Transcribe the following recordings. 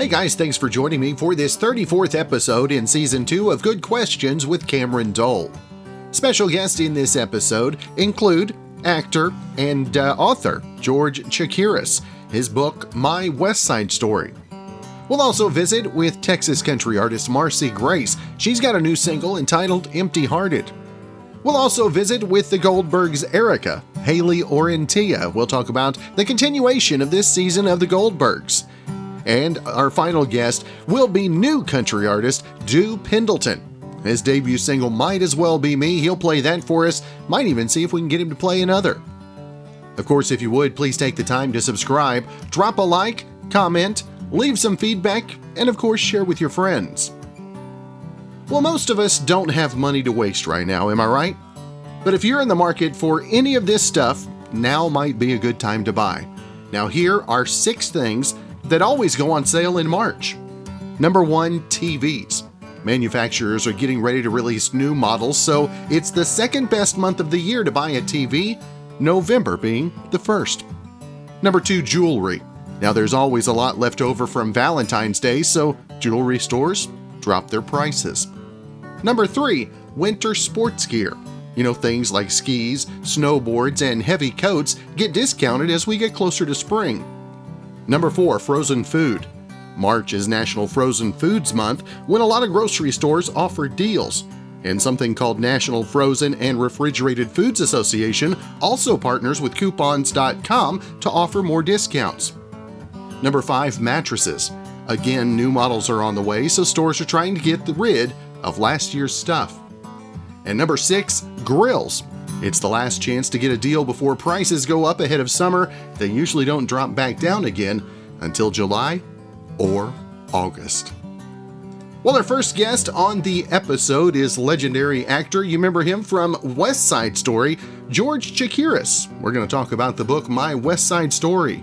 Hey guys, thanks for joining me for this 34th episode in Season 2 of Good Questions with Cameron Dole. Special guests in this episode include actor and uh, author George Chakiris, his book My West Side Story. We'll also visit with Texas country artist Marcy Grace. She's got a new single entitled Empty Hearted. We'll also visit with the Goldbergs' Erica, Hayley Orrantia. We'll talk about the continuation of this season of the Goldbergs. And our final guest will be new country artist Dew Pendleton. His debut single might as well be me. He'll play that for us. Might even see if we can get him to play another. Of course, if you would, please take the time to subscribe, drop a like, comment, leave some feedback, and of course, share with your friends. Well, most of us don't have money to waste right now, am I right? But if you're in the market for any of this stuff, now might be a good time to buy. Now, here are six things that always go on sale in March. Number one, TVs. Manufacturers are getting ready to release new models, so it's the second best month of the year to buy a TV, November being the first. Number two, jewelry. Now, there's always a lot left over from Valentine's Day, so jewelry stores drop their prices. Number three, winter sports gear. You know, things like skis, snowboards, and heavy coats get discounted as we get closer to spring. Number 4. Frozen food. March is National Frozen Foods Month when a lot of grocery stores offer deals. And something called National Frozen and Refrigerated Foods Association also partners with coupons.com to offer more discounts. Number 5. Mattresses. Again, new models are on the way, so stores are trying to get rid of last year's stuff. And number 6. Grills. It's the last chance to get a deal before prices go up ahead of summer. They usually don't drop back down again until July or August. Well, our first guest on the episode is legendary actor. You remember him from West Side Story, George Chakiris. We're going to talk about the book My West Side Story.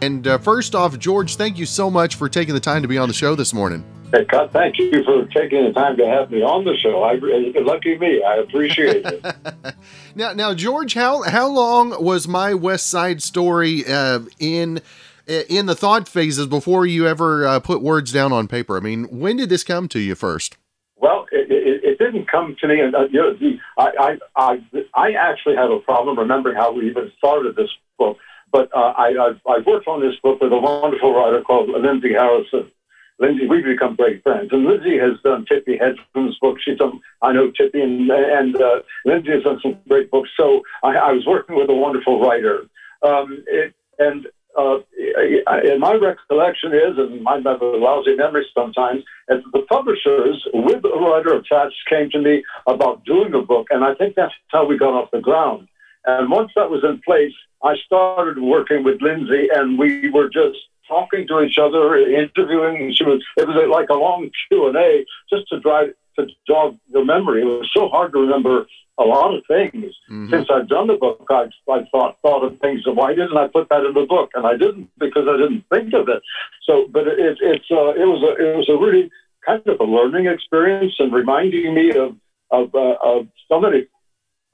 And uh, first off, George, thank you so much for taking the time to be on the show this morning. Hey, Cut, thank you for taking the time to have me on the show. I, lucky me, I appreciate it. now, now, George, how how long was my West Side Story uh, in in the thought phases before you ever uh, put words down on paper? I mean, when did this come to you first? Well, it, it, it didn't come to me, and uh, you know, the, I, I, I, I actually have a problem remembering how we even started this book. But uh, I, I, I worked on this book with a wonderful writer called Lindsay Harrison Lindsay, we've become great friends. And Lindsay has done Tippi Hedren's book. She's done, I know Tippi, and, and uh, Lindsay has done some great books. So I, I was working with a wonderful writer. Um, it, and uh, and my recollection is, and my have a lousy memory sometimes, is the publishers, with a writer attached, came to me about doing a book, and I think that's how we got off the ground. And once that was in place, I started working with Lindsay, and we were just talking to each other, interviewing. She was it was like a long Q and A just to try to jog your memory. It was so hard to remember a lot of things. Mm-hmm. Since I've done the book, I I thought thought of things. That why didn't I put that in the book? And I didn't because I didn't think of it. So, but it, it's uh, it was a it was a really kind of a learning experience and reminding me of of uh, of so many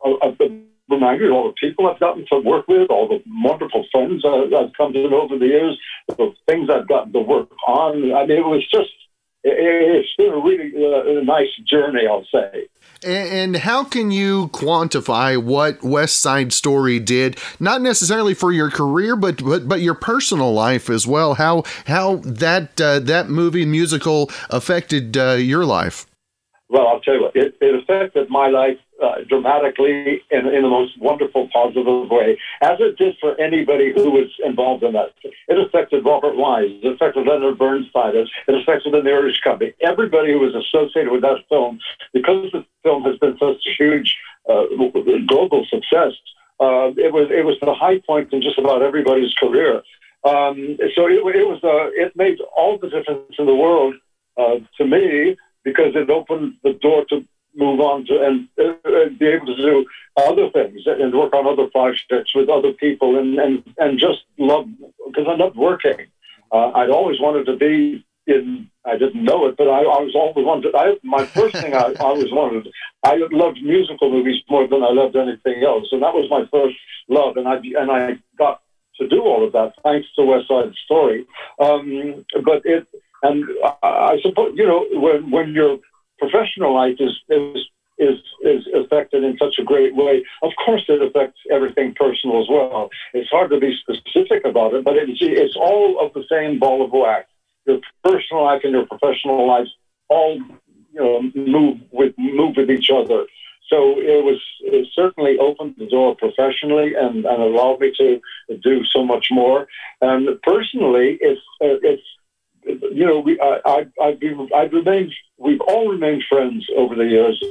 of, of the remind all the people I've gotten to work with, all the wonderful friends I've come to know over the years, the things I've gotten to work on. I mean, it was just, it's been a really uh, a nice journey, I'll say. And how can you quantify what West Side Story did, not necessarily for your career, but but, but your personal life as well? How how that uh, that movie musical affected uh, your life? Well, I'll tell you what, it, it affected my life uh, dramatically in, in the most wonderful, positive way, as it did for anybody who was involved in that. It affected Robert Wise, it affected Leonard Bernstein, it affected the Mirisch Company. Everybody who was associated with that film, because the film has been such a huge uh, global success, uh, it was it was the high point in just about everybody's career. Um, so it, it was uh, it made all the difference in the world uh, to me because it opened the door to move on to and, uh, be able to do other things and work on other projects with other people and and, and just love because I love working. Uh, I'd always wanted to be didn't I didn't know it, but I, I was always wanted. I, my first thing I always wanted. I loved musical movies more than I loved anything else, and that was my first love. And I and I got to do all of that thanks to West Side Story. Um, but it and I, I suppose you know when when your professional life is is is is affected in such a great way. Of course, it affects everything personal as well. It's hard to be specific about it, but it's it's all of the same ball of wax your personal life and your professional life all you know move with move with each other. So it was it certainly opened the door professionally and, and allowed me to do so much more. And personally, it's it's you know we I I I've, been, I've remained we've all remained friends over the years.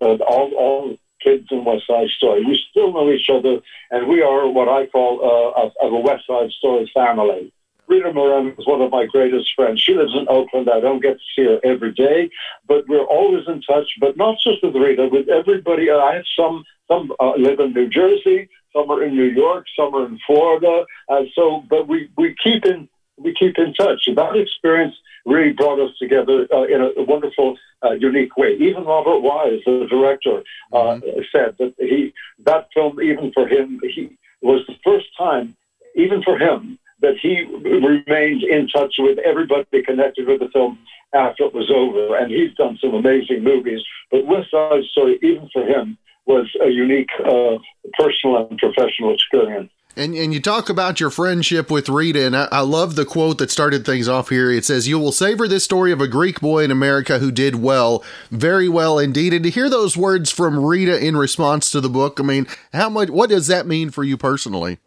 Uh, all all kids in West Side Story. We still know each other, and we are what I call uh, a, a West Side Story family. Rita Moreno is one of my greatest friends. She lives in Oakland. I don't get to see her every day, but we're always in touch. But not just with Rita, with everybody. I have some some uh, live in New Jersey, some are in New York, some are in Florida. Uh, so, but we we keep in we keep in touch. And that experience really brought us together uh, in a, wonderful, uh, unique way. Even Robert Wise, the director, uh, mm-hmm. said that he that film, even for him, he was the first time, even for him, that he remained in touch with everybody connected with the film after it was over. And he's done some amazing movies. But West Side Story, even for him, was a unique uh, personal and professional experience. And, and you talk about your friendship with Rita, and I, I, love the quote that started things off here. It says, You will savor this story of a Greek boy in America who did well, very well indeed. And to hear those words from Rita in response to the book, I mean, how much, what does that mean for you personally?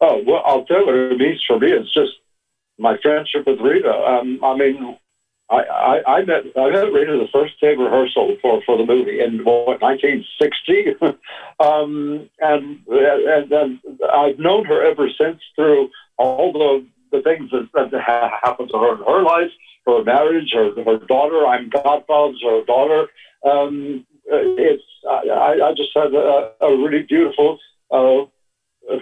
Oh well, I'll tell you what it means for me. It's just my friendship with Rita. Um, I mean, I, I, I met I met Rita the first day rehearsal for, for the movie in what 1960, um, and and I've known her ever since through all the the things that, that happened to her in her life, her marriage, her her daughter. I'm godfather to her daughter. Um, it's I, I just had a, a really beautiful uh,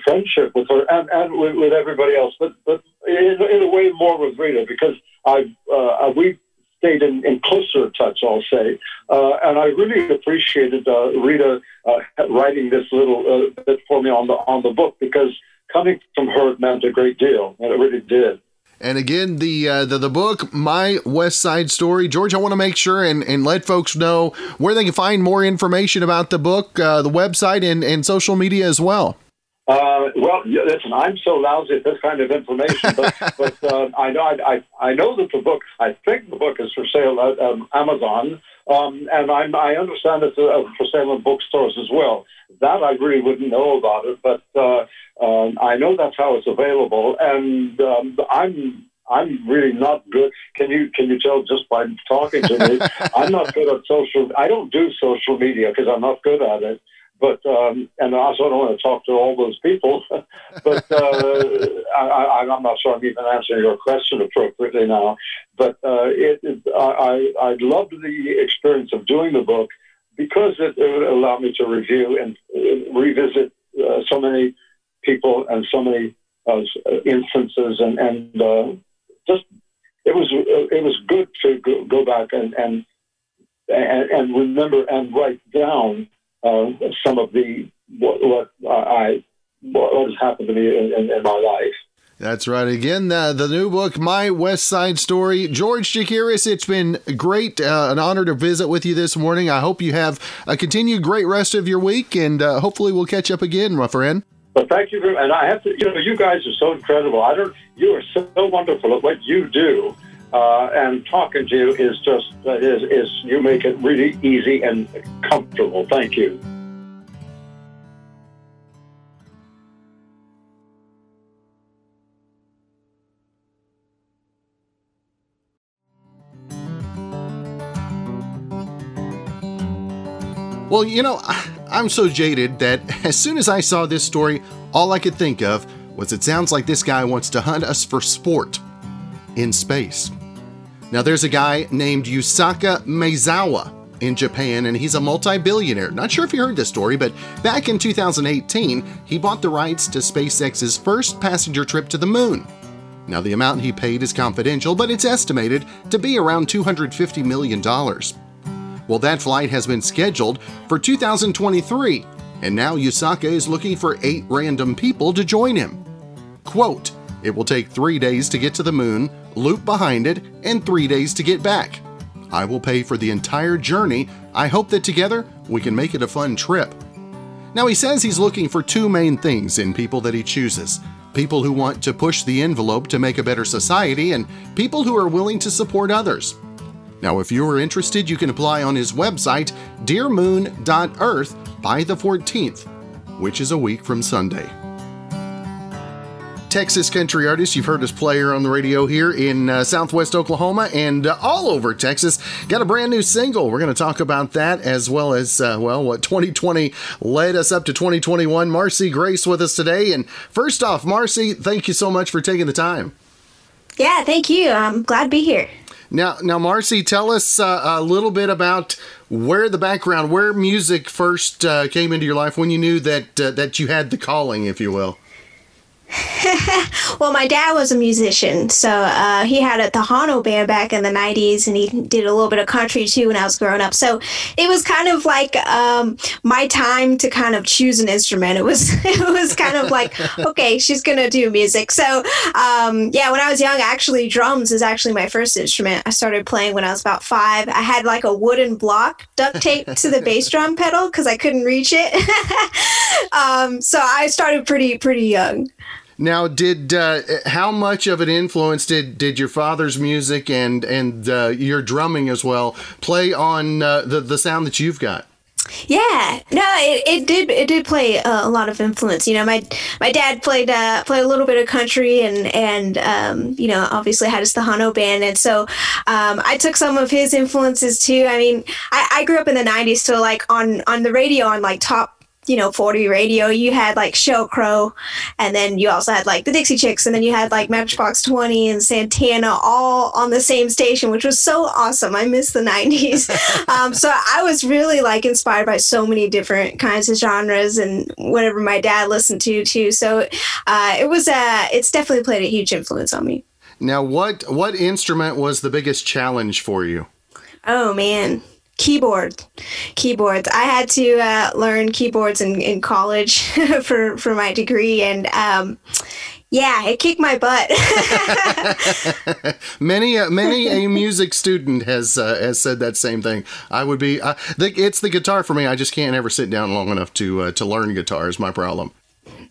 friendship with her and, and with, with everybody else, but but in, in a way more with Rita because I uh, we stayed in, in closer touch, I'll say, uh, and I really appreciated uh, Rita uh, writing this little uh, bit for me on the on the book because coming from her meant a great deal, and it really did. And again, the, uh, the the book, My West Side Story. George, I want to make sure and, and let folks know where they can find more information about the book, uh, the website, and, and social media as well. Uh, well, listen, I'm so lousy at this kind of information, but, but uh, I know I, I, I, know that the book. I think the book is for sale at um, Amazon, um, and I'm, I understand it's uh, for sale in bookstores as well. That I really wouldn't know about it, but uh, um, I know that's how it's available, and um, I'm I'm really not good. Can you can you tell just by talking to me? I'm not good at social. I don't do social media because I'm not good at it. But um, and I also don't want to talk to all those people. but uh, I, am not sure I'm even answering your question appropriately now. But uh, it, it, I, I loved the experience of doing the book because it, it allowed me to review and uh, revisit uh, so many people and so many uh, instances and and uh, just it was it was good to go, go back and and and, and remember and write down uh, some of the what, what I what has happened to me in, in, in my life. That's right. Again, uh, the new book, My West Side Story. George Chakiris, it's been great, uh, an honor to visit with you this morning. I hope you have a continued great rest of your week, and uh, hopefully we'll catch up again, my friend. Well, thank you very. And I have to, you know, you guys are so incredible. I don't, you are so wonderful at what you do. Uh, and talking to you is just uh, is, is you make it really easy and comfortable. Thank you. Well, you know, I'm so jaded that as soon as I saw this story, all I could think of was it sounds like this guy wants to hunt us for sport in space. Now, there's a guy named Yusaku Maezawa in Japan, and he's a multi billionaire. Not sure if you heard this story, but back in 2018, he bought the rights to SpaceX's first passenger trip to the moon. Now, the amount he paid is confidential, but it's estimated to be around $250 million. Well, that flight has been scheduled for 2023, and now Yusaku is looking for eight random people to join him. Quote, it will take three days to get to the moon, loop behind it, and three days to get back. I will pay for the entire journey. I hope that together we can make it a fun trip. Now, he says he's looking for two main things in people that he chooses people who want to push the envelope to make a better society, and people who are willing to support others. Now, if you are interested, you can apply on his website, dearmoon.earth, by the 14th, which is a week from Sunday. Texas country artist. You've heard us play her on the radio here in uh, southwest Oklahoma and uh, all over Texas. Got a brand new single. We're going to talk about that as well as, uh, well, what 2020 led us up to 2021. Marcy Grace with us today. And first off, Marcy, thank you so much for taking the time. Yeah, thank you. I'm glad to be here. Now, now, Marcy, tell us uh, a little bit about where the background, where music first uh, came into your life, when you knew that uh, that you had the calling, if you will. well, my dad was a musician, so uh, he had a Tejano band back in the '90s, and he did a little bit of country too when I was growing up. So it was kind of like um, my time to kind of choose an instrument. It was it was kind of like, okay, she's gonna do music. So um, yeah, when I was young, actually, drums is actually my first instrument. I started playing when I was about five. I had like a wooden block duct taped to the bass drum pedal because I couldn't reach it. um, so I started pretty pretty young. Now, did uh, how much of an influence did, did your father's music and and uh, your drumming as well play on uh, the the sound that you've got? Yeah, no, it, it did it did play a lot of influence. You know, my my dad played uh, played a little bit of country and and um, you know obviously had his Tejano band, and so um, I took some of his influences too. I mean, I, I grew up in the '90s, so like on on the radio on like top you know 40 radio you had like Sheryl Crow and then you also had like the dixie chicks and then you had like matchbox 20 and santana all on the same station which was so awesome. I miss the 90s um, so i was really like inspired by so many different kinds of genres and whatever my dad listened to too. So uh, it was uh, it's definitely played a huge influence on me. Now what what instrument was the biggest challenge for you? Oh man keyboard. Keyboards. I had to uh, learn keyboards in, in college for for my degree and um, yeah it kicked my butt. Many uh, many a music student has uh, has said that same thing. I would be the, it's the guitar for me. I just can't ever sit down long enough to uh, to learn guitar is my problem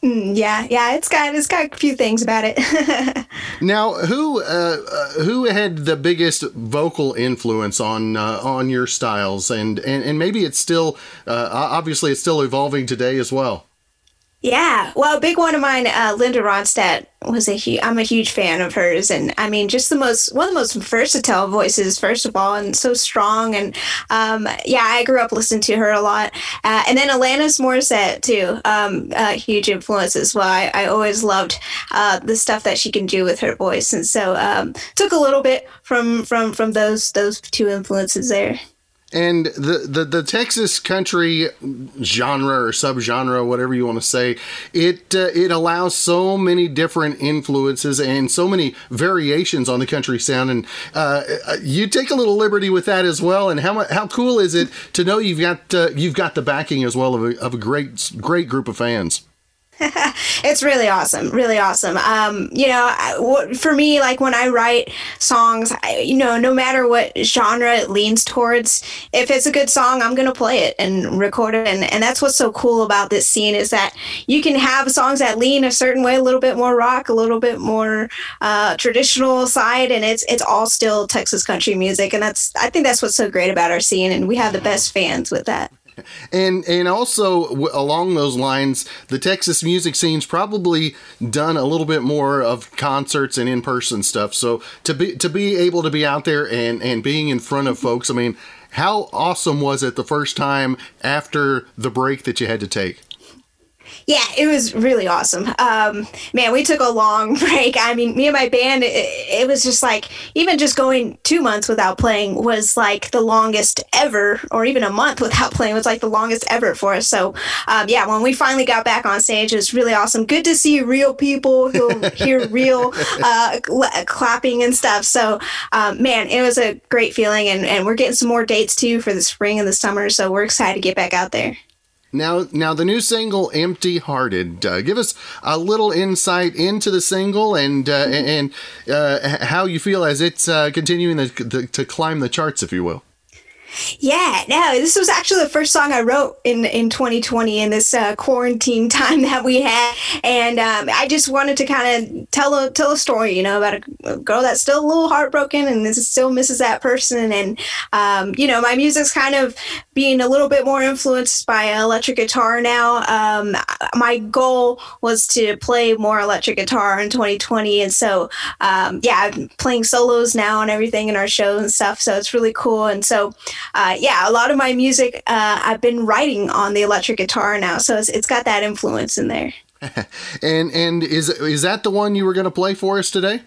yeah, yeah, it's got it's got a few things about it. now, who uh, uh, who had the biggest vocal influence on uh, on your styles, and, and and maybe it's still uh, obviously it's still evolving today as well. Yeah, well, a big one of mine, uh, Linda Ronstadt, was a huge. I'm a huge fan of hers, and I mean, just the most one of the most versatile voices, first of all, and so strong. And um, yeah, I grew up listening to her a lot, uh, and then Alanis Morissette too, um, huge influence as well. I, I always loved uh, the stuff that she can do with her voice, and so um, took a little bit from from from those those two influences there. And the, the, the Texas country genre or subgenre, whatever you want to say, it uh, it allows so many different influences and so many variations on the country sound. And uh, you take a little liberty with that as well. And how how cool is it to know you've got uh, you've got the backing as well of a, of a great great group of fans. it's really awesome, really awesome. Um, you know, for me, like when I write songs, I, you know, no matter what genre it leans towards, if it's a good song, I'm gonna play it and record it, and and that's what's so cool about this scene is that you can have songs that lean a certain way, a little bit more rock, a little bit more uh, traditional side, and it's it's all still Texas country music, and that's I think that's what's so great about our scene, and we have the best fans with that and and also w- along those lines, the Texas music scene's probably done a little bit more of concerts and in person stuff. So to be to be able to be out there and and being in front of folks, I mean, how awesome was it the first time after the break that you had to take? Yeah, it was really awesome. Um, man, we took a long break. I mean, me and my band, it, it, was just like, even just going two months without playing was like the longest ever, or even a month without playing was like the longest ever for us. So, um, yeah, when we finally got back on stage, it was really awesome. Good to see real people who hear real uh, cl- clapping and stuff. So, um, man, it was a great feeling. And, and we're getting some more dates too for the spring and the summer. So, we're excited to get back out there. Now, now the new single "Empty Hearted." Uh, give us a little insight into the single and uh, and uh, how you feel as it's uh, continuing to, to, to climb the charts, if you will. Yeah, no, this was actually the first song I wrote in in 2020 in this uh, quarantine time that we had, and um, I just wanted to kind of tell a tell a story, you know, about a, girl that's still a little heartbroken and this still misses that person, and um, you know, my music's kind of being a little bit more influenced by electric guitar now. Um, my goal was to play more electric guitar in 2020, and so um, yeah, I'm playing solos now and everything in our shows and stuff, so it's really cool, and so uh, yeah, a lot of my music uh, I've been writing on the electric guitar now, so it's, it's got that influence in there. and and is is that the one you were going to play for us today?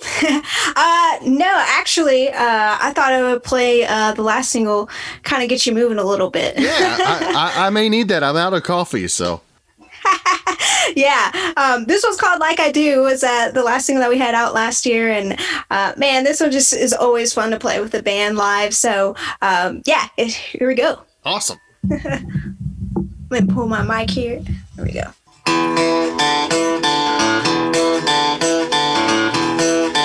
uh, no, actually, uh, I thought I would play uh, the last single, kind of get you moving a little bit. yeah, I, I, I, may need that. I'm out of coffee, so. yeah, um, this one's called "Like I Do." Was uh, the last single that we had out last year, and uh, man, this one just is always fun to play with the band live. So um, yeah, it, here we go. Awesome. Let me pull my mic here. There we go. Thank you.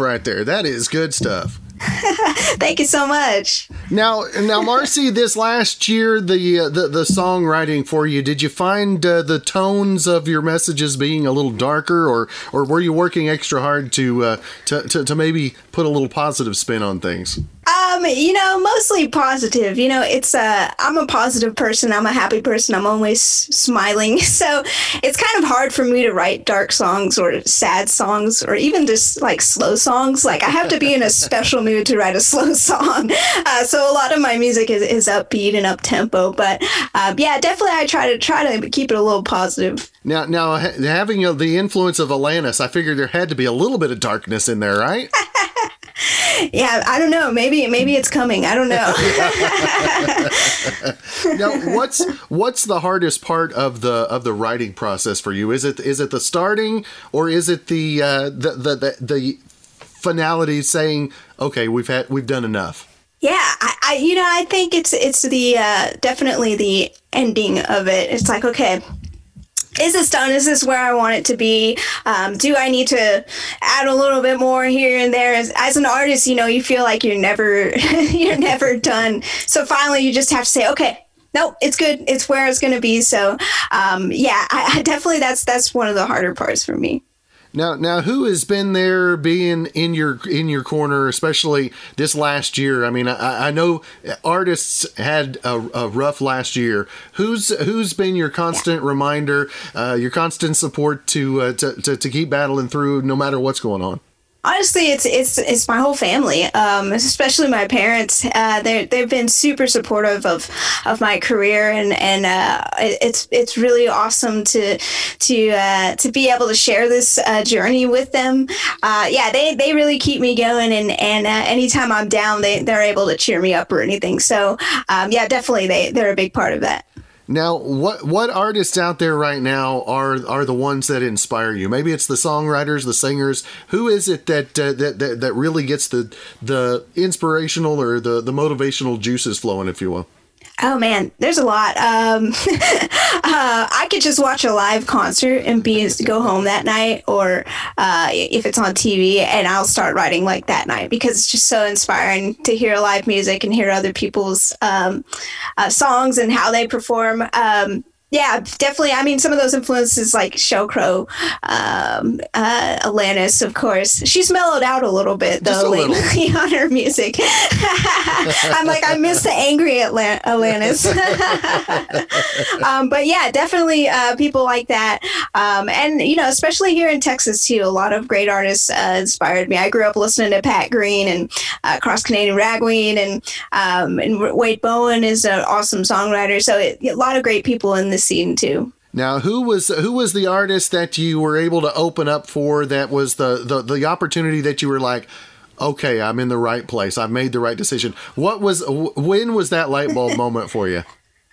Right there. That is good stuff. Thank you so much. Now, now, Marcy, this last year, the uh, the the songwriting for you, did you find uh, the tones of your messages being a little darker, or or were you working extra hard to uh, to, to to maybe put a little positive spin on things? Um, you know, mostly positive. You know, it's uh I'm a positive person. I'm a happy person. I'm always smiling. So, it's kind of hard for me to write dark songs or sad songs or even just like slow songs. Like I have to be in a special mood to write a slow song. Uh, so a lot of my music is, is upbeat and up tempo, but um, yeah, definitely I try to try to keep it a little positive. Now, now having uh, the influence of Alanis, I figured there had to be a little bit of darkness in there, right? Yeah, I don't know. Maybe maybe it's coming. I don't know. now, what's what's the hardest part of the of the writing process for you? Is it is it the starting or is it the uh, the, the the the finality saying, okay, we've had we've done enough? Yeah, I, I you know I think it's it's the uh, definitely the ending of it. It's like okay, is this done? Is this where I want it to be? Um, do I need to add a little bit more here and there? As, as an artist, you know, you feel like you're never you're never done. So finally, you just have to say, okay, no, it's good. It's where it's going to be. So, um, yeah, I, I definitely that's that's one of the harder parts for me. Now, now, who has been there, being in your in your corner, especially this last year? I mean, I, I know artists had a, a, rough last year. Who's who's been your constant reminder, uh, your constant support to, uh, to to to keep battling through, no matter what's going on? Honestly, it's it's it's my whole family, um, especially my parents. Uh, they they've been super supportive of of my career, and and uh, it's it's really awesome to to uh, to be able to share this uh, journey with them. Uh, yeah, they, they really keep me going, and and uh, anytime I'm down, they they're able to cheer me up or anything. So um, yeah, definitely they they're a big part of that. Now, what what artists out there right now are are the ones that inspire you? Maybe it's the songwriters, the singers. Who is it that uh, that, that that really gets the the inspirational or the the motivational juices flowing, if you will? Oh man, there's a lot. Um, uh, I could just watch a live concert and be go home that night, or uh, if it's on TV, and I'll start writing like that night because it's just so inspiring to hear live music and hear other people's um, uh, songs and how they perform. Um, yeah, definitely. I mean, some of those influences like Sheryl Crow, um, uh, Alanis, of course. She's mellowed out a little bit though lately on her music. I'm like, I miss the angry Atlant- Alanis. um, but yeah, definitely uh, people like that. Um, and, you know, especially here in Texas too, a lot of great artists uh, inspired me. I grew up listening to Pat Green and uh, Cross Canadian Ragweed and, um, and Wade Bowen is an awesome songwriter. So it, a lot of great people in this scene too. Now, who was who was the artist that you were able to open up for? That was the the, the opportunity that you were like, okay, I'm in the right place. I've made the right decision. What was when was that light bulb moment for you?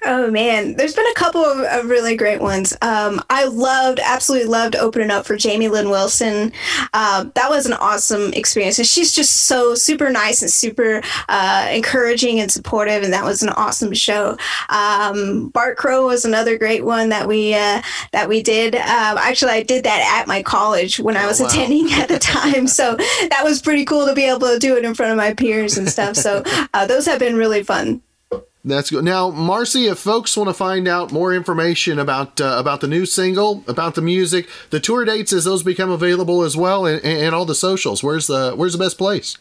Oh man, there's been a couple of, of really great ones. Um, I loved, absolutely loved opening up for Jamie Lin Wilson. Um, that was an awesome experience, and she's just so super nice and super uh, encouraging and supportive, and that was an awesome show. Um, Bart Crow was another great one that we uh, that we did. Um, actually, I did that at my college when I was oh, wow. attending at the time, so that was pretty cool to be able to do it in front of my peers and stuff. So uh, those have been really fun. That's good. Now, Marcy, if folks want to find out more information about uh, about the new single, about the music, the tour dates as those become available as well, and, and all the socials, where's the where's the best place?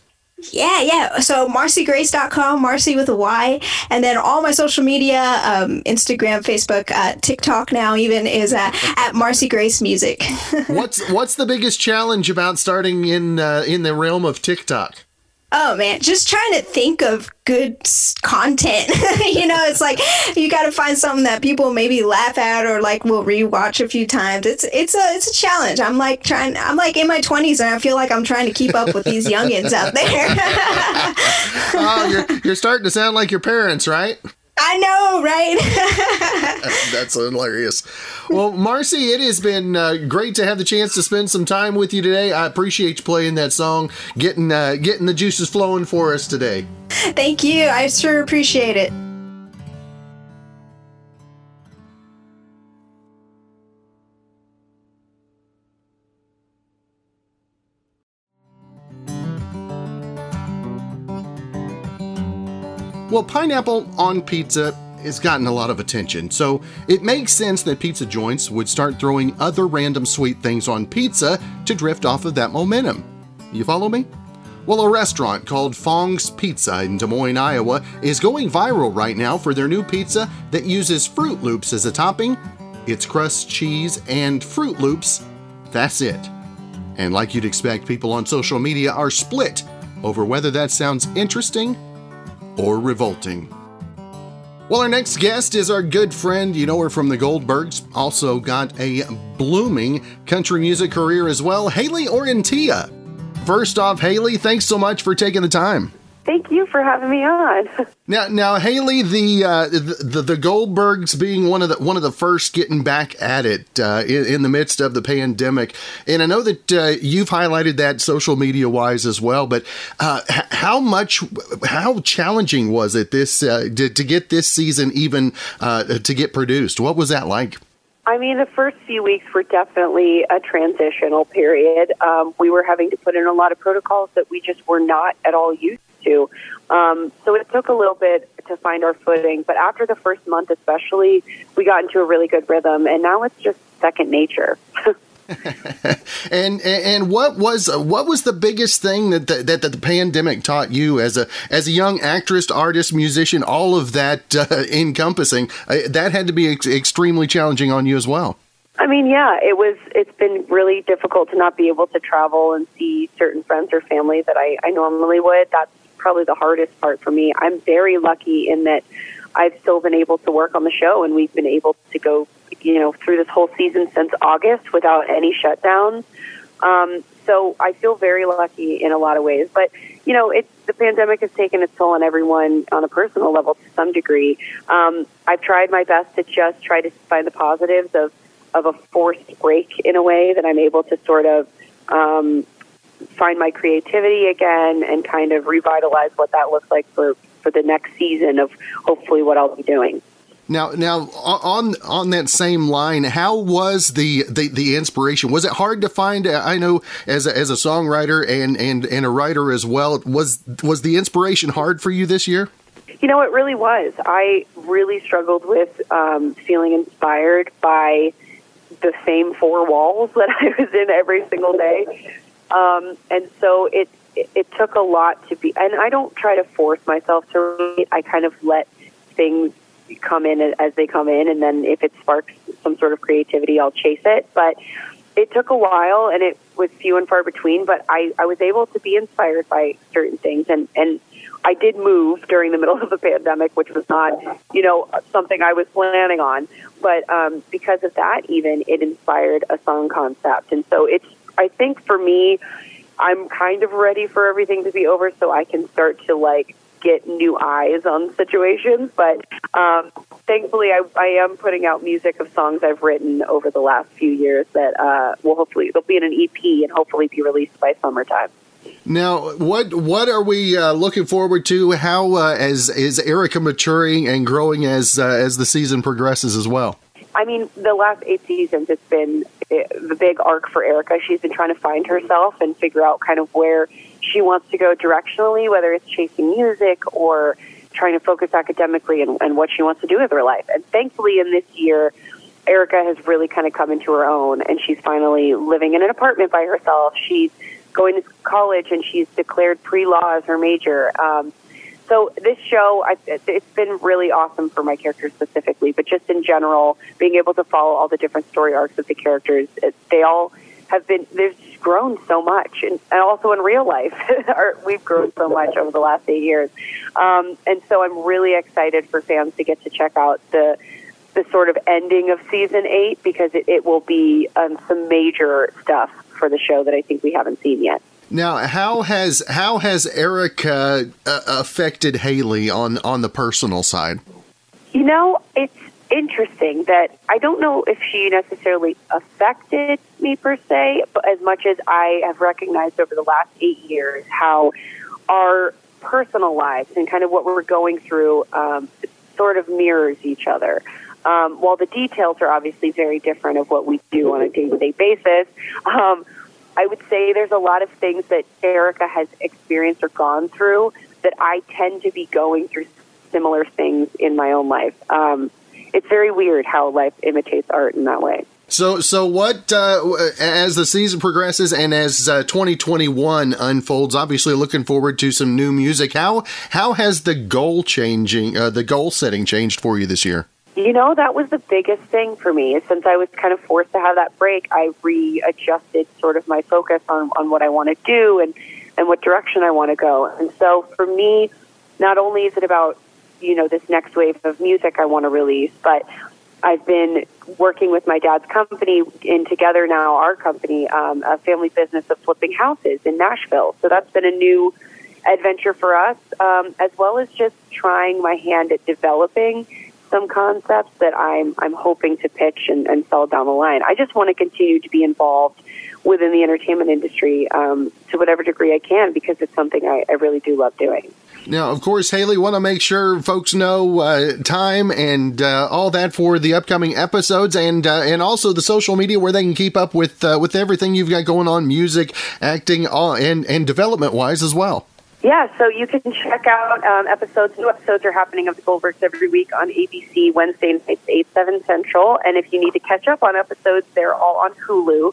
Yeah, yeah. So marcygrace.com, Marcy with a Y. And then all my social media, um, Instagram, Facebook, uh, TikTok now even is uh, at Marcy Grace Music. what's what's the biggest challenge about starting in uh, in the realm of TikTok? Oh man, just trying to think of good content. you know, it's like you got to find something that people maybe laugh at or like will rewatch a few times. It's it's a it's a challenge. I'm like trying. I'm like in my 20s and I feel like I'm trying to keep up with these youngins out there. oh, you're you're starting to sound like your parents, right? I know, right? That's hilarious. Well, Marcy, it has been uh, great to have the chance to spend some time with you today. I appreciate you playing that song, getting uh, getting the juices flowing for us today. Thank you. I sure appreciate it. Well, pineapple on pizza has gotten a lot of attention, so it makes sense that pizza joints would start throwing other random sweet things on pizza to drift off of that momentum. You follow me? Well, a restaurant called Fong's Pizza in Des Moines, Iowa is going viral right now for their new pizza that uses Froot Loops as a topping. It's crust, cheese, and Froot Loops. That's it. And like you'd expect, people on social media are split over whether that sounds interesting or revolting. Well, our next guest is our good friend. You know her from the Goldbergs. Also got a blooming country music career as well. Hayley Orrantia. First off, Hayley, thanks so much for taking the time. Thank you for having me on. Now, now, Hayley, the, uh, the the Goldbergs being one of the one of the first getting back at it uh, in, in, the midst of the pandemic, and I know that uh, you've highlighted that social media wise as well. But uh, how much, how challenging was it this uh, to, to, get this season even uh, to get produced? What was that like? I mean, the first few weeks were definitely a transitional period. Um, we were having to put in a lot of protocols that we just were not at all used to. Um, so it took a little bit to find our footing, but after the first month, especially, we got into a really good rhythm, and now it's just second nature. and and what was what was the biggest thing that the, that the pandemic taught you as a as a young actress, artist, musician, all of that uh, encompassing? Uh, that had to be ex- extremely challenging on you as well. I mean, yeah, it was. It's been really difficult to not be able to travel and see certain friends or family that I, I normally would. That's probably the hardest part for me. I'm very lucky in that I've still been able to work on the show, and we've been able to go, you know, through this whole season since August without any shutdowns. Um, so I feel very lucky in a lot of ways. But you know, it's the pandemic has taken its toll on everyone on a personal level to some degree. Um, I've tried my best to just try to find the positives of of a forced break in a way that I'm able to sort of um, find my creativity again and kind of revitalize what that looks like for, for the next season of hopefully what I'll be doing. Now, now on on that same line, how was the, the, the inspiration? Was it hard to find? I know as a, as a songwriter and, and, and a writer as well. Was was the inspiration hard for you this year? You know, it really was. I really struggled with um, feeling inspired by the same four walls that I was in every single day. Um, and so it, it, it took a lot to be, and I don't try to force myself to read. I kind of let things come in as they come in, and then if it sparks some sort of creativity, I'll chase it. But it took a while, and it was few and far between. But I, I was able to be inspired by certain things, and and I did move during the middle of the pandemic, which was not, you know, something I was planning on. But um, because of that, even it inspired a song concept, and so it's I think for me, I'm kind of ready for everything to be over so I can start to like get new eyes on situations. But um, thankfully, I, I am putting out music of songs I've written over the last few years that uh, will hopefully they'll be in an EP and hopefully be released by summertime. Now, what what are we uh, looking forward to? How uh, as is Erica maturing and growing as uh, as the season progresses as well? I mean, the last eight seasons, it's been eh, the big arc for Erica. She's been trying to find herself and figure out kind of where she wants to go directionally, whether it's chasing music or trying to focus academically and, and what she wants to do with her life. And thankfully, in this year, Erica has really kind of come into her own, and she's finally living in an apartment by herself. She's going to college, and she's declared pre-law as her major. Um, so this show, I, it's been really awesome for my characters specifically, but just in general, being able to follow all the different story arcs of the characters, it, they all have been they've grown so much, and, and also in real life, we've grown so much over the last eight years, um, and so I'm really excited for fans to get to check out the the sort of ending of season eight because it, it will be um, some major stuff for the show that I think we haven't seen yet. Now, how has how has Erica uh, affected Hayley on on the personal side? You know, it's interesting that I don't know if she necessarily affected me per se, but as much as I have recognized over the last eight years how our personal lives and kind of what we're going through um, sort of mirrors each other. Um, while the details are obviously very different of what we do on a day to day basis, um, I would say there's a lot of things that Erica has experienced or gone through that I tend to be going through similar things in my own life. Um, it's very weird how life imitates art in that way. So, so what uh, as the season progresses and as uh, 2021 unfolds? Obviously, looking forward to some new music. How how has the goal changing, uh, the goal setting changed for you this year? You know, that was the biggest thing for me. Since I was kind of forced to have that break, I readjusted sort of my focus on, on what I want to do and, and what direction I want to go. And so for me, not only is it about, you know, this next wave of music I want to release, but I've been working with my dad's company in together now, our company, um, a family business of flipping houses in Nashville. So that's been a new adventure for us, um, as well as just trying my hand at developing some concepts that I'm I'm hoping to pitch and, and sell down the line. I just want to continue to be involved within the entertainment industry um, to whatever degree I can because it's something I, I really do love doing. Now, of course, Hayley, want to make sure folks know uh, time and uh, all that for the upcoming episodes, and uh, and also the social media where they can keep up with uh, with everything you've got going on, music, acting, all, and and development wise as well. Yeah, so you can check out um, episodes. New episodes are happening of the Goldbergs every week on ABC Wednesday nights, 8, 7 Central. And if you need to catch up on episodes, they're all on Hulu.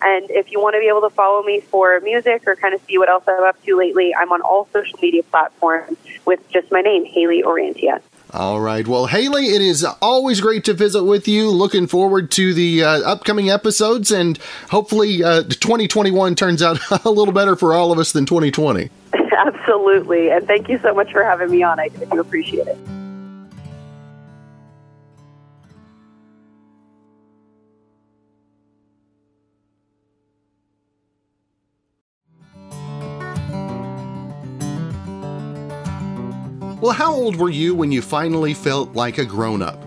And if you want to be able to follow me for music or kind of see what else I'm up to lately, I'm on all social media platforms with just my name, Hayley Orrantia. All right. Well, Hayley, it is always great to visit with you. Looking forward to the uh, upcoming episodes, and hopefully, uh, 2021 turns out a little better for all of us than 2020. Absolutely. And thank you so much for having me on. I do appreciate it. Well, how old were you when you finally felt like a grown up?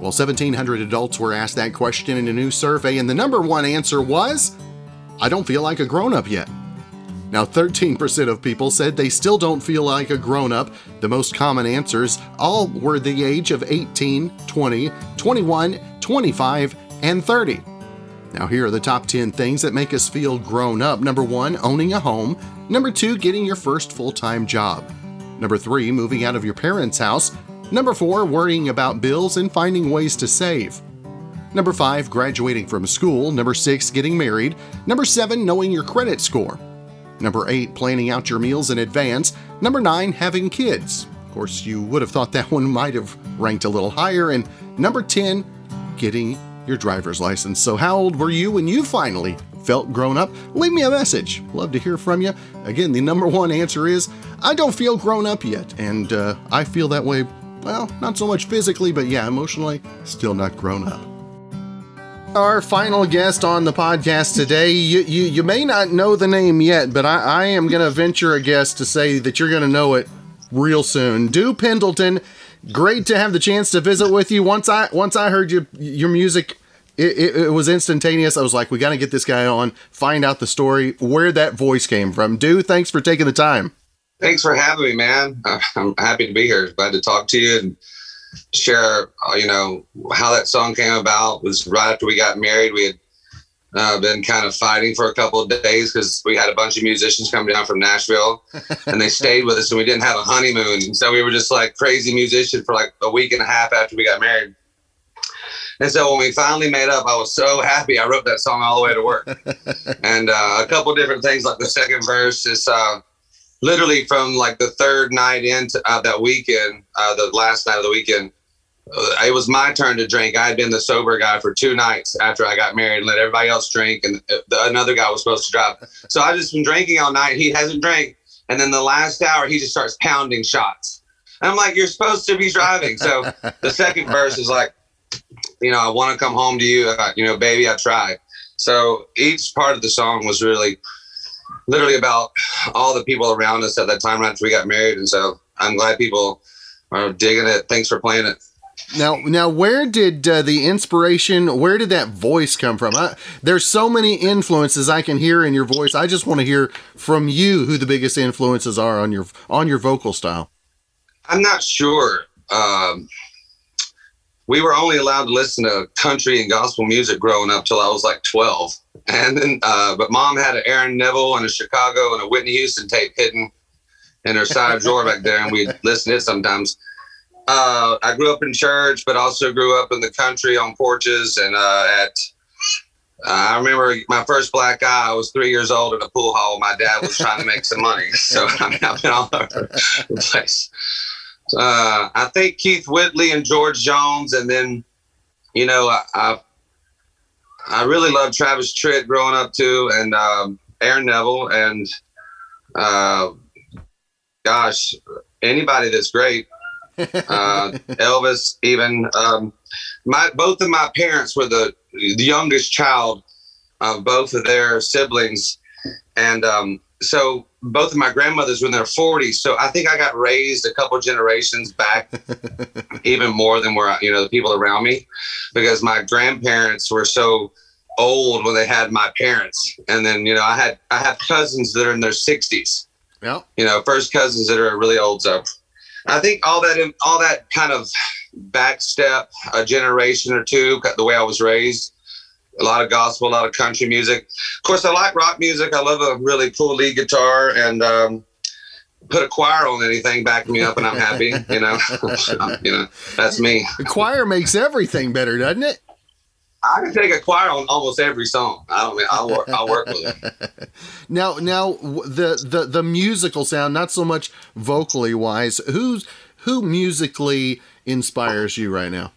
Well, 1,700 adults were asked that question in a new survey, and the number one answer was I don't feel like a grown up yet. Now, 13% of people said they still don't feel like a grown up. The most common answers all were the age of 18, 20, 21, 25, and 30. Now, here are the top 10 things that make us feel grown up. Number one, owning a home. Number two, getting your first full time job. Number three, moving out of your parents' house. Number four, worrying about bills and finding ways to save. Number five, graduating from school. Number six, getting married. Number seven, knowing your credit score. Number eight, planning out your meals in advance. Number nine, having kids. Of course, you would have thought that one might have ranked a little higher. And number 10, getting your driver's license. So, how old were you when you finally felt grown up? Leave me a message. Love to hear from you. Again, the number one answer is I don't feel grown up yet. And uh, I feel that way, well, not so much physically, but yeah, emotionally, still not grown up. Our final guest on the podcast today, you, you, you may not know the name yet, but I, I am going to venture a guess to say that you're going to know it real soon. Dew Pendleton, great to have the chance to visit with you. Once I once I heard your your music it, it, it, was instantaneous. I was like, we got to get this guy on, find out the story, where that voice came from. Dude, thanks for taking the time. Thanks for having me, man. I'm happy to be here. Glad to talk to you and share, uh, you know, how that song came about. It was right after we got married. We had uh, been kind of fighting for a couple of days because we had a bunch of musicians come down from Nashville and they stayed with us and we didn't have a honeymoon. So we were just like crazy musicians for like a week and a half after we got married. And so when we finally made up, I was so happy. I wrote that song all the way to work. and uh, a couple different things, like the second verse is uh, literally from like the third night into uh, that weekend, uh, the last night of the weekend. Uh, it was my turn to drink. I had been the sober guy for two nights after I got married and let everybody else drink, and uh, the, another guy was supposed to drive. So I just been drinking all night. He hasn't drank, and then the last hour he just starts pounding shots. And I'm like, "You're supposed to be driving." So the second verse is like, you know, I want to come home to you. Uh, you know, baby, I tried. So each part of the song was really, literally about all the people around us at that time after we got married. And so I'm glad people are digging it. Thanks for playing it. Now, now, where did uh, the inspiration? Where did that voice come from? I, there's so many influences I can hear in your voice. I just want to hear from you who the biggest influences are on your on your vocal style. I'm not sure. Um, we were only allowed to listen to country and gospel music growing up till I was like 12. And then, uh, but mom had an Aaron Neville and a Chicago and a Whitney Houston tape hidden in her side drawer back there, and we'd listen to it sometimes. Uh, I grew up in church, but also grew up in the country on porches and uh, at. Uh, I remember my first black eye. I was three years old in a pool hall. My dad was trying to make some money, so I mean, I've been all over the place. Uh, I think Keith Whitley and George Jones, and then, you know, I I, I really loved Travis Tritt growing up too, and um, Aaron Neville, and uh, gosh, anybody that's great. Uh, Elvis, even um, my both of my parents were the the youngest child of both of their siblings, and um, so both of my grandmothers were in their 40s. So I think I got raised a couple generations back, even more than where you know the people around me, because my grandparents were so old when they had my parents, and then you know I had I have cousins that are in their 60s. Yeah. You know, first cousins that are really old. So I think all that all that kind of backstep a generation or two, the way I was raised. A lot of gospel, a lot of country music. Of course, I like rock music. I love a really cool lead guitar and um, put a choir on anything, back me up, and I'm happy. You know, you know, that's me. The choir makes everything better, doesn't it? I can take a choir on almost every song. I don't mean I'll work. I'll work with it. Now, now the the the musical sound, not so much vocally wise. Who's who musically inspires you right now?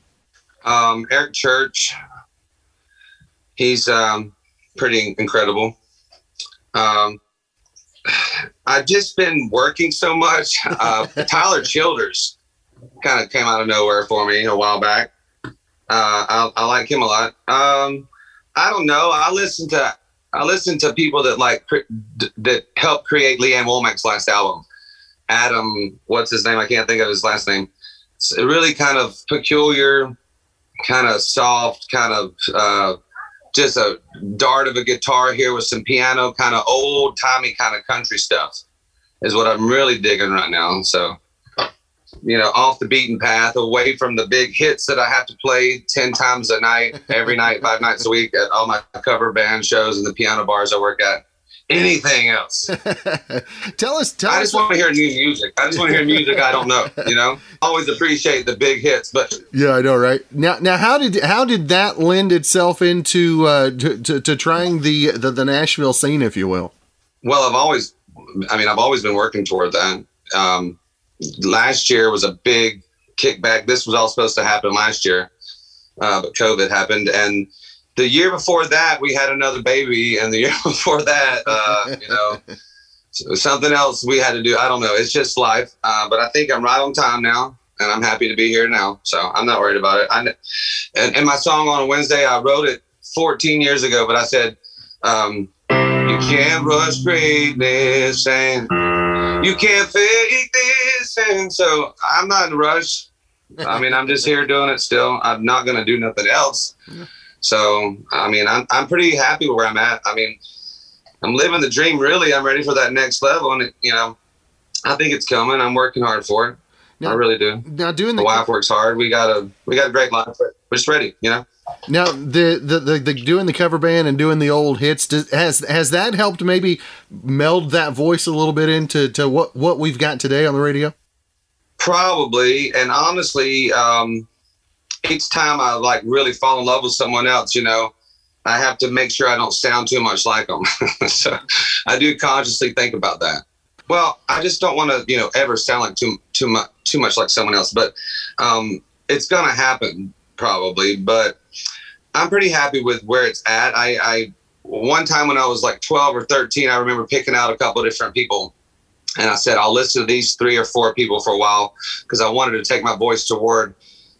Um, Eric Church. He's um, pretty incredible. Um, I've just been working so much. Uh, Tyler Childers kind of came out of nowhere for me a while back. Uh, I, I like him a lot. Um, I don't know. I listen to I listen to people that like d- that helped create Lee Ann Womack's last album. Adam, what's his name? I can't think of his last name. It's a really kind of peculiar, kind of soft, kind of uh, just a dart of a guitar here with some piano, kind of old timey kind of country stuff is what I'm really digging right now. So, you know, off the beaten path, away from the big hits that I have to play 10 times a night, every night, five nights a week at all my cover band shows and the piano bars I work at. Anything else? tell us. Tell I us. just want to hear new music. I just want to hear music I don't know. You know, always appreciate the big hits, but Yeah, I know, right? Now, now, how did how did that lend itself into uh, to, to, to trying the, the the Nashville scene, if you will? Well, I've always, I mean, I've always been working toward that. Um, last year was a big kickback. This was all supposed to happen last year, uh, but COVID happened. And the year before that, we had another baby. And the year before that, uh, you know, something else we had to do. I don't know. It's just life. Uh, but I think I'm right on time now. And I'm happy to be here now. So I'm not worried about it. I, and, and my song on a Wednesday, I wrote it 14 years ago, but I said, um, you can't rush greatness and you can't fake this. And so I'm not in a rush. I mean, I'm just here doing it still. I'm not going to do nothing else. So, I mean, I'm, I'm pretty happy with where I'm at. I mean, I'm living the dream, really. I'm ready for that next level. And, it, you know, I think it's coming. I'm working hard for it. Now- I really do. Now, doing The the wife works hard. We got a, we got a great life. We're just ready, you know? now the, the the the doing the cover band and doing the old hits does, has has that helped maybe meld that voice a little bit into to what what we've got today on the radio? Probably, and honestly, um, each time I like really fall in love with someone else, you know, I have to make sure I don't sound too much like them. so I do consciously think about that. Well, I just don't want to, you know, ever sound like too too much too much like someone else. But um, it's gonna happen probably. But I'm pretty happy with where it's at. I, I one time when I was like 12 or 13, I remember picking out a couple of different people and I said, I'll listen to these three or four people for a while because I wanted to take my voice toward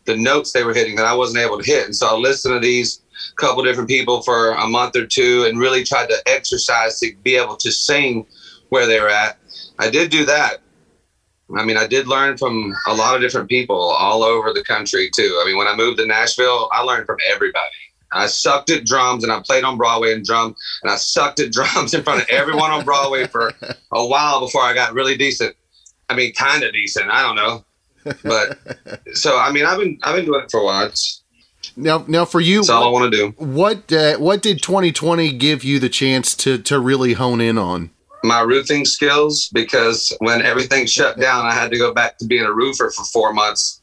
the notes they were hitting that I wasn't able to hit. And so I listened to these couple different people for a month or two and really tried to exercise to be able to sing where they were at. I did do that. I mean, I did learn from a lot of different people all over the country too. I mean, when I moved to Nashville, I learned from everybody. I sucked at drums and I played on Broadway and drum and I sucked at drums in front of everyone on Broadway for a while before I got really decent. I mean, kind of decent. I don't know, but so I mean, I've been I've been doing it for a while. It's, Now, now for you, it's all I want to do. what, uh, what did 2020 give you the chance to to really hone in on? My roofing skills because when everything shut down, I had to go back to being a roofer for four months.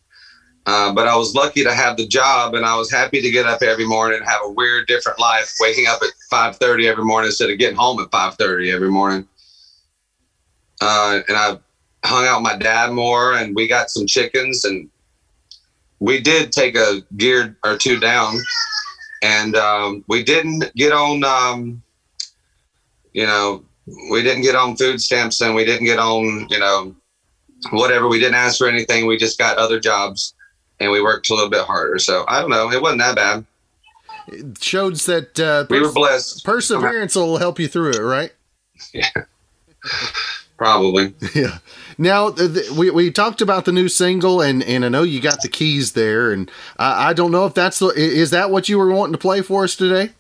Uh, but I was lucky to have the job, and I was happy to get up every morning and have a weird, different life, waking up at five thirty every morning instead of getting home at five thirty every morning. Uh, and I hung out with my dad more, and we got some chickens, and we did take a gear or two down, and um, we didn't get on. Um, you know, we didn't get on food stamps, and we didn't get on. You know, whatever. We didn't ask for anything. We just got other jobs and we worked a little bit harder. So I don't know. It wasn't that bad. It shows that uh, we were blessed. Perseverance will help you through it, right? Yeah, probably. Yeah. Now the, the, we we talked about the new single, and and I know you got the keys there, and I, I don't know if that's the is that what you were wanting to play for us today.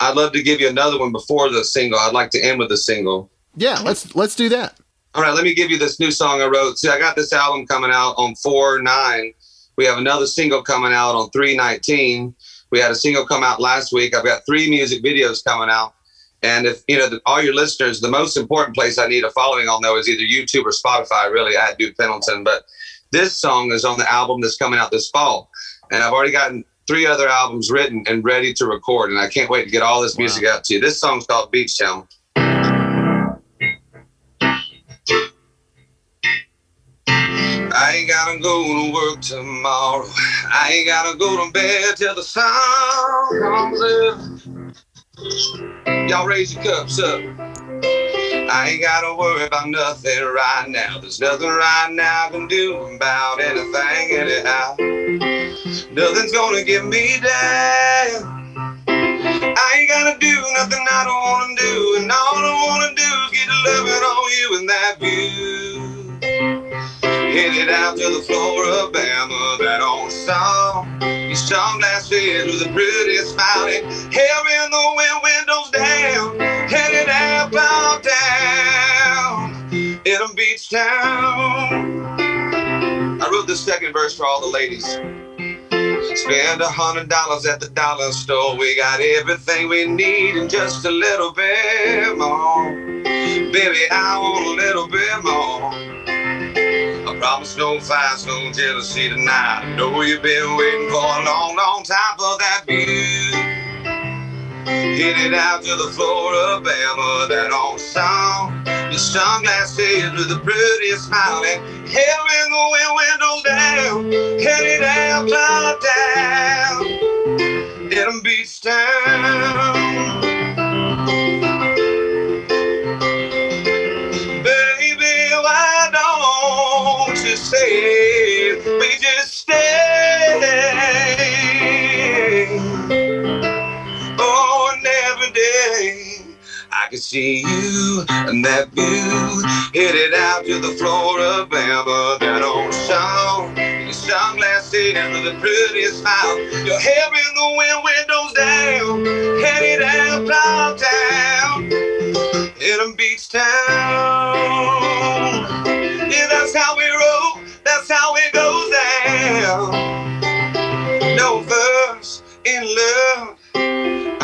I'd love to give you another one before the single. I'd like to end with the single. Yeah, let's let's do that. All right, let me give you this new song I wrote. See, I got this album coming out on four nine we have another single coming out on 319. We had a single come out last week. I've got three music videos coming out. And if you know the, all your listeners, the most important place I need a following on though is either YouTube or Spotify. Really, at Dew Pendleton. But this song is on the album that's coming out this fall, and I've already gotten three other albums written and ready to record. And I can't wait to get all this music wow. out to you. This song's called Beach Town. I ain't gotta go to work tomorrow. I ain't gotta go to bed till the sun comes up. Y'all raise your cups up. I ain't gotta worry about nothing right now. There's nothing right now I can do about anything anyhow. Nothing's gonna get me down. I ain't gotta do nothing I don't wanna do, and all I wanna do is get loving on you and that view. Headed out to the Flora-Bama, that old song. Your sunglasses with a pretty smiling. Hair in the wind, windows down. Headed out down in a beach town. I wrote the second verse for all the ladies. Spend a hundred dollars at the dollar store. We got everything we need and just a little bit more. Baby, I want a little bit more. Promise no fights, no jealousy tonight. I know you've been waiting for a long, long time for that view. Headed out to the Flora-Bama, that old song. Your sunglasses with the prettiest smile and hair in the wind, windows down. Headed out down, in a beach town. See you and that view headed out to the Flora-Bama, that old song. Your sunglasses with the prettiest smile. Your hair in the wind, windows down, headed out downtown in a beach town.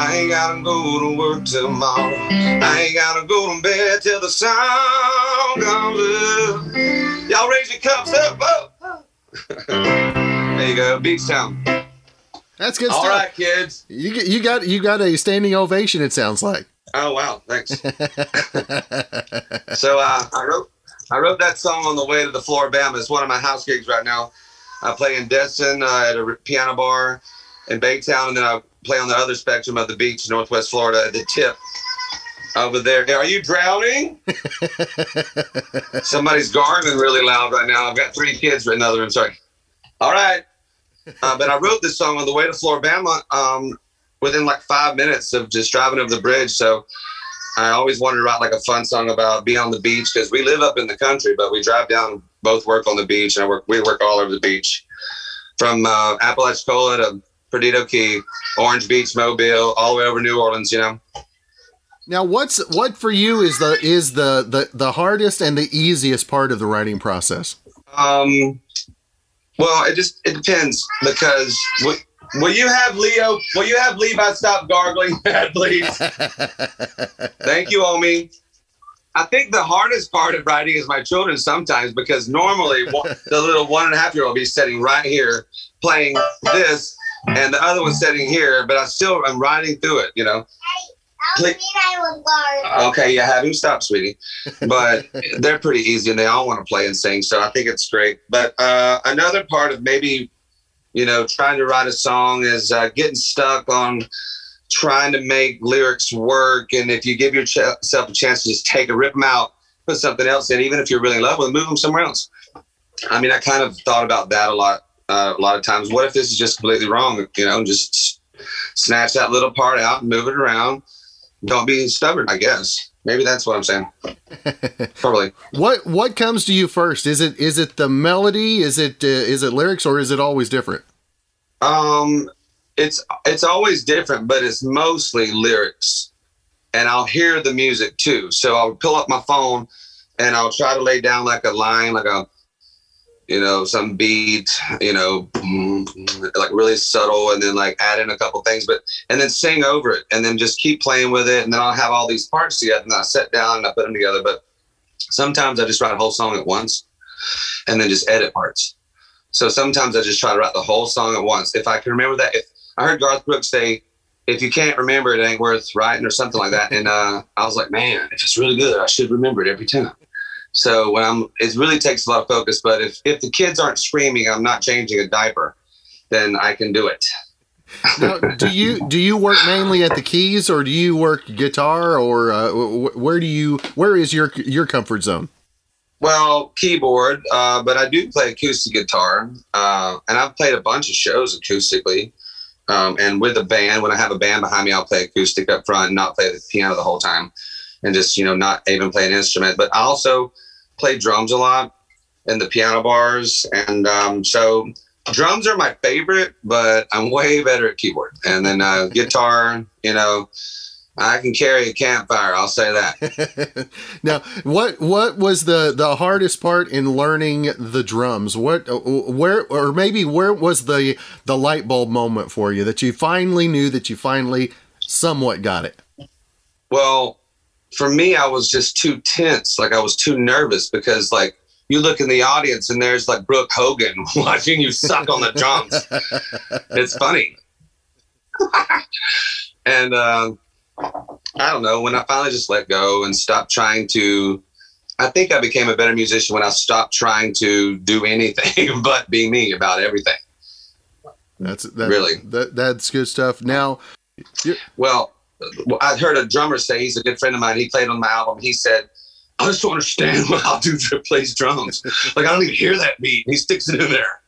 I ain't gotta go to work tomorrow. I ain't gotta go to bed till the sun comes up. Y'all raise your cups up. Oh. there you go, Beach Town. That's good All stuff. All right, kids. You you got you got a standing ovation. It sounds like. Oh wow, thanks. so uh, I wrote I wrote that song on the way to the Flora-Bama. It's one of my house gigs right now. I play in Destin uh, at a piano bar in Baytown, and then I play on the other spectrum of the beach, Northwest Florida, at the tip over there. Are you drowning? Somebody's gargling really loud right now. I've got three kids right in another room. Sorry. All right. Uh, but I wrote this song on the way to Flora-Bama um, within like five minutes of just driving over the bridge. So I always wanted to write like a fun song about being on the beach because we live up in the country, but we drive down, both work on the beach, and I work. We work all over the beach, from uh, Apalachicola to Perdido Key, Orange Beach, Mobile, all the way over New Orleans. You know. Now, what's what for you is the is the the the hardest and the easiest part of the writing process? Um, well, it just it depends because we, Will you have Leo? Will you have Levi stop gargling, Dad, please? Thank you, Omi. I think the hardest part of writing is my children sometimes because normally one, the little one and a half year old will be sitting right here playing this, and the other one's sitting here, but I still I'm writing through it, you know. Okay, yeah, have him stop, sweetie. But they're pretty easy and they all want to play and sing. So I think it's great. But uh, another part of maybe, you know, trying to write a song is uh, getting stuck on trying to make lyrics work. And if you give yourself a chance to just take a rip them out, put something else in, even if you're really in love with them, move them somewhere else. I mean, I kind of thought about that a lot. Uh, a lot of times, what if this is just completely wrong? You know, just snatch that little part out and move it around don't be stubborn. I guess maybe that's what I'm saying. Probably. What What comes to you first? Is it is it the melody? Is it uh, is it lyrics or is it always different? Um, it's it's always different, but it's mostly lyrics, and I'll hear the music too. So I'll pull up my phone and I'll try to lay down like a line, like a you know, some beat, you know, like really subtle, and then like add in a couple things, but and then sing over it, and then just keep playing with it, and then I'll have all these parts together, and I sit down and I put them together. But sometimes I just write a whole song at once, and then just edit parts. So sometimes I just try to write the whole song at once. If I can remember that, if I heard Garth Brooks say, "If you can't remember it, ain't worth writing," or something like that, and uh, I was like, man, if it's really good, I should remember it every time. So when I'm, it really takes a lot of focus. But if if the kids aren't screaming, I'm not changing a diaper, then I can do it. now, do you do you work mainly at the keys, or do you work guitar, or uh, where do you where is your your comfort zone? Well, keyboard, uh, but I do play acoustic guitar, uh, and I've played a bunch of shows acoustically. Um, and with a band, when I have a band behind me, I'll play acoustic up front and not play the piano the whole time, and just you know not even play an instrument. But I also play drums a lot in the piano bars, and um, so drums are my favorite, but I'm way better at keyboard. And then uh, guitar, you know, I can carry a campfire. I'll say that. now, what what was the the hardest part in learning the drums? What uh, where or maybe where was the the light bulb moment for you that you finally knew that you finally somewhat got it? Well, for me, I was just too tense. Like I was too nervous because like you look in the audience and there's like Brooke Hogan watching you suck on the drums. it's funny. and uh, I don't know when I finally just let go and stopped trying to. I think I became a better musician when I stopped trying to do anything but be me about everything. That's that, really that that's good stuff. Now, well, I heard a drummer say he's a good friend of mine. He played on my album. He said, "I just don't understand how dude plays drums. Like I don't even hear that beat. he sticks it in there."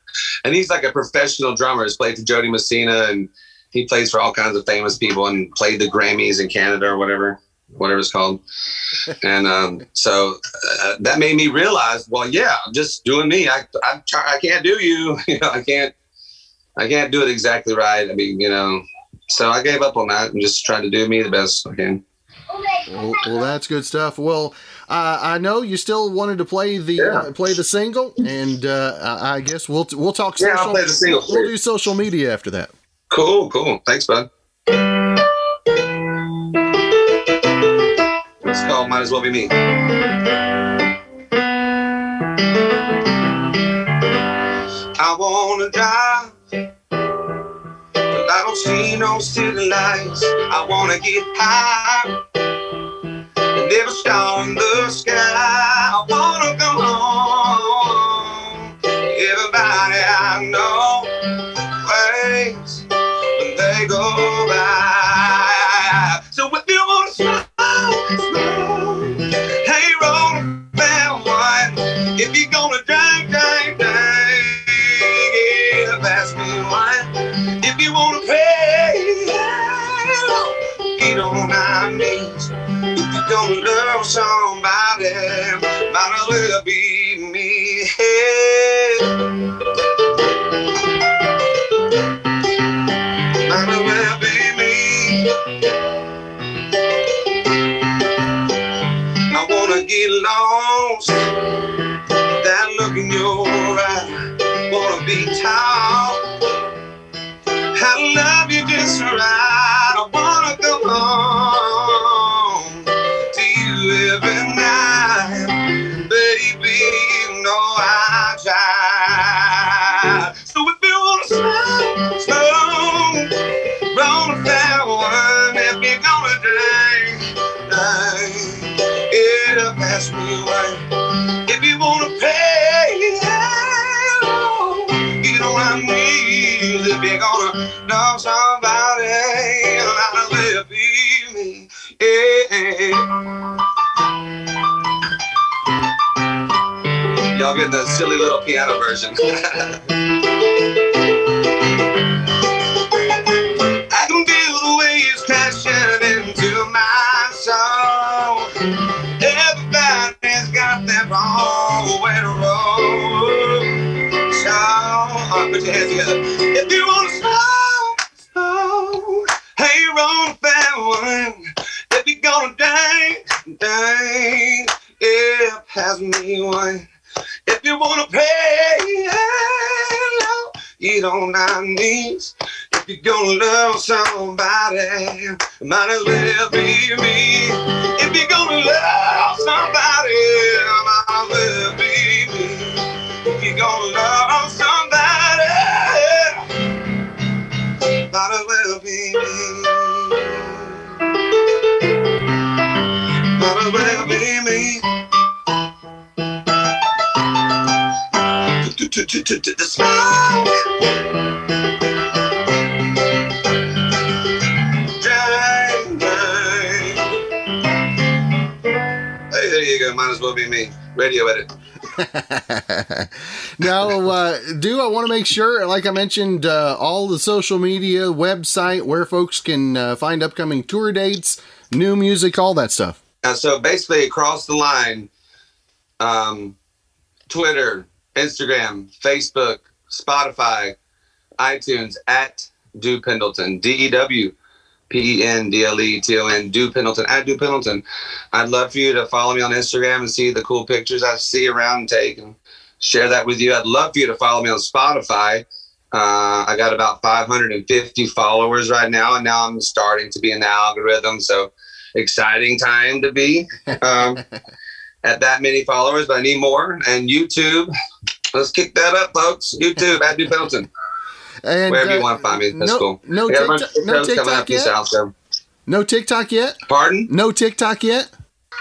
And he's like a professional drummer. He's played for Jo Dee Messina and he plays for all kinds of famous people and played the Grammys in Canada or whatever, whatever it's called. and um, so uh, that made me realize, well, yeah, I'm just doing me. I I, I can't do you. you know, I can't I can't do it exactly right. I mean, you know, so I gave up on that and just tried to do me the best I can. Well, well that's good stuff. Well, uh, I know you still wanted to play the yeah. uh, play the single, and uh, I guess we'll we'll talk. Social, yeah, I'll play the single. We'll do social media after that. Cool, cool. Thanks, bud. It's called "Might as Well Be Me." See no city lights. I wanna get high and every star in the sky. I wanna go home. Somebody, might as well be me. Might as well be me. I wanna get lost. That look in your eye. Wanna be tall. I love you just right. Y'all get the silly little piano version. pass me one. If you wanna hello, get on our knees. If you're gonna love somebody, might as well be me. If you're gonna love somebody, might as well be me. If you're gonna love somebody, might as well be me. The smoke. Dang, dang. Hey, there you go. Might as well be me. Radio edit. now, uh, do I want to make sure, like I mentioned, uh, all the social media, website, where folks can uh, find upcoming tour dates, new music, all that stuff. Uh, so basically, across the line, um, Twitter, Instagram, Facebook, Spotify, iTunes at Dew Pendleton, D E W P E N D L E T O N, Dew Pendleton, at Dew Pendleton. I'd love for you to follow me on Instagram and see the cool pictures I see around and take and share that with you. I'd love for you to follow me on Spotify. Uh, I got about 550 followers right now, and now I'm starting to be in the algorithm. So exciting time to be um, at that many followers, but I need more. And YouTube, let's kick that up, folks. YouTube at Dew Pendleton. And Wherever you uh, want to find me, that's no, cool. No, I got a bunch TikTok, no TikTok yet. South, so- No TikTok yet. Pardon? No TikTok yet.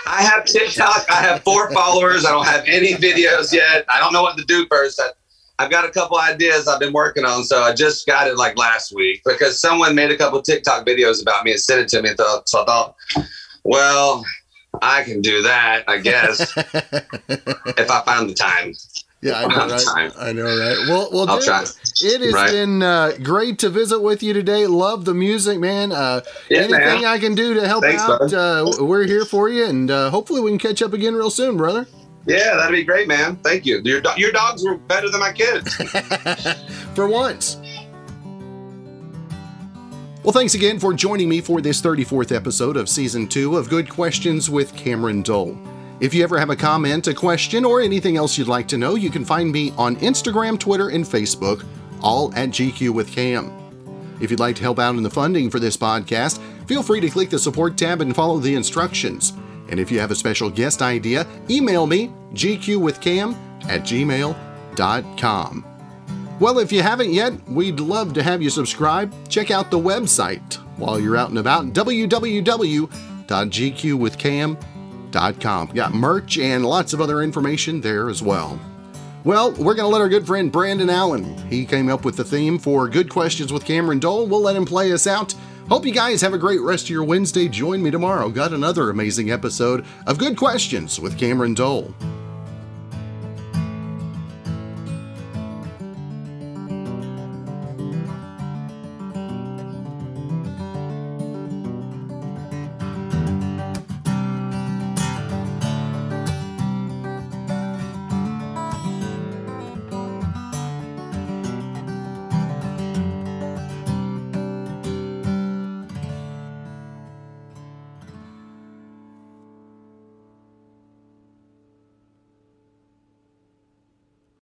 I have TikTok. I have four followers. I don't have any videos yet. I don't know what to do first. I, I've got a couple ideas I've been working on, so I just got it like last week because someone made a couple TikTok videos about me and sent it to me. So I thought, well, I can do that, I guess, if I find the time. Yeah, I know, right? I know, right? Well, well, I'll dude, try. It has Right. been uh, great to visit with you today. Love the music, man. Uh, Yeah, anything man. I can do to help Thanks, out, uh, we're here for you, and uh, hopefully we can catch up again real soon, brother. Yeah, that'd be great, man. Thank you. Your do- your dogs were better than my kids. for once. Well, thanks again for joining me for this 34th episode of Season 2 of Good Questions with Cameron Dole. If you ever have a comment, a question, or anything else you'd like to know, you can find me on Instagram, Twitter, and Facebook, all at GQ with Cam. If you'd like to help out in the funding for this podcast, feel free to click the support tab and follow the instructions. And if you have a special guest idea, email me, gqwithcam at gmail.com. Well, if you haven't yet, we'd love to have you subscribe. Check out the website while you're out and about www.gqwithcam.com. Got merch and lots of other information there as well. Well, we're going to let our good friend Brandon Allen, he came up with the theme for Good Questions with Cameron Dole. We'll let him play us out. Hope you guys have a great rest of your Wednesday. Join me tomorrow. Got another amazing episode of Good Questions with Cameron Dole.